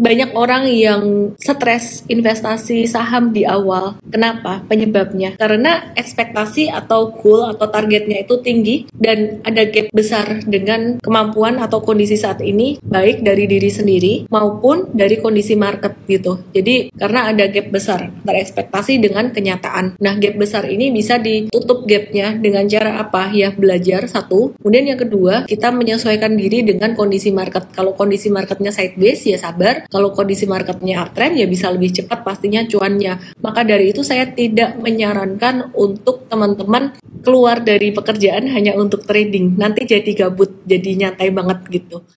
banyak orang yang stres investasi saham di awal. Kenapa? Penyebabnya karena ekspektasi atau goal atau targetnya itu tinggi dan ada gap besar dengan kemampuan atau kondisi saat ini baik dari diri sendiri maupun dari kondisi market gitu. Jadi karena ada gap besar antara ekspektasi dengan kenyataan. Nah, gap besar ini bisa ditutup gapnya dengan cara apa? Ya belajar satu. Kemudian yang kedua, kita menyesuaikan diri dengan kondisi market. Kalau kondisi marketnya sideways ya sabar. Kalau kondisi marketnya uptrend ya bisa lebih cepat pastinya cuannya. Maka dari itu saya tidak menyarankan untuk teman-teman keluar dari pekerjaan hanya untuk trading. Nanti jadi gabut, jadi nyantai banget gitu.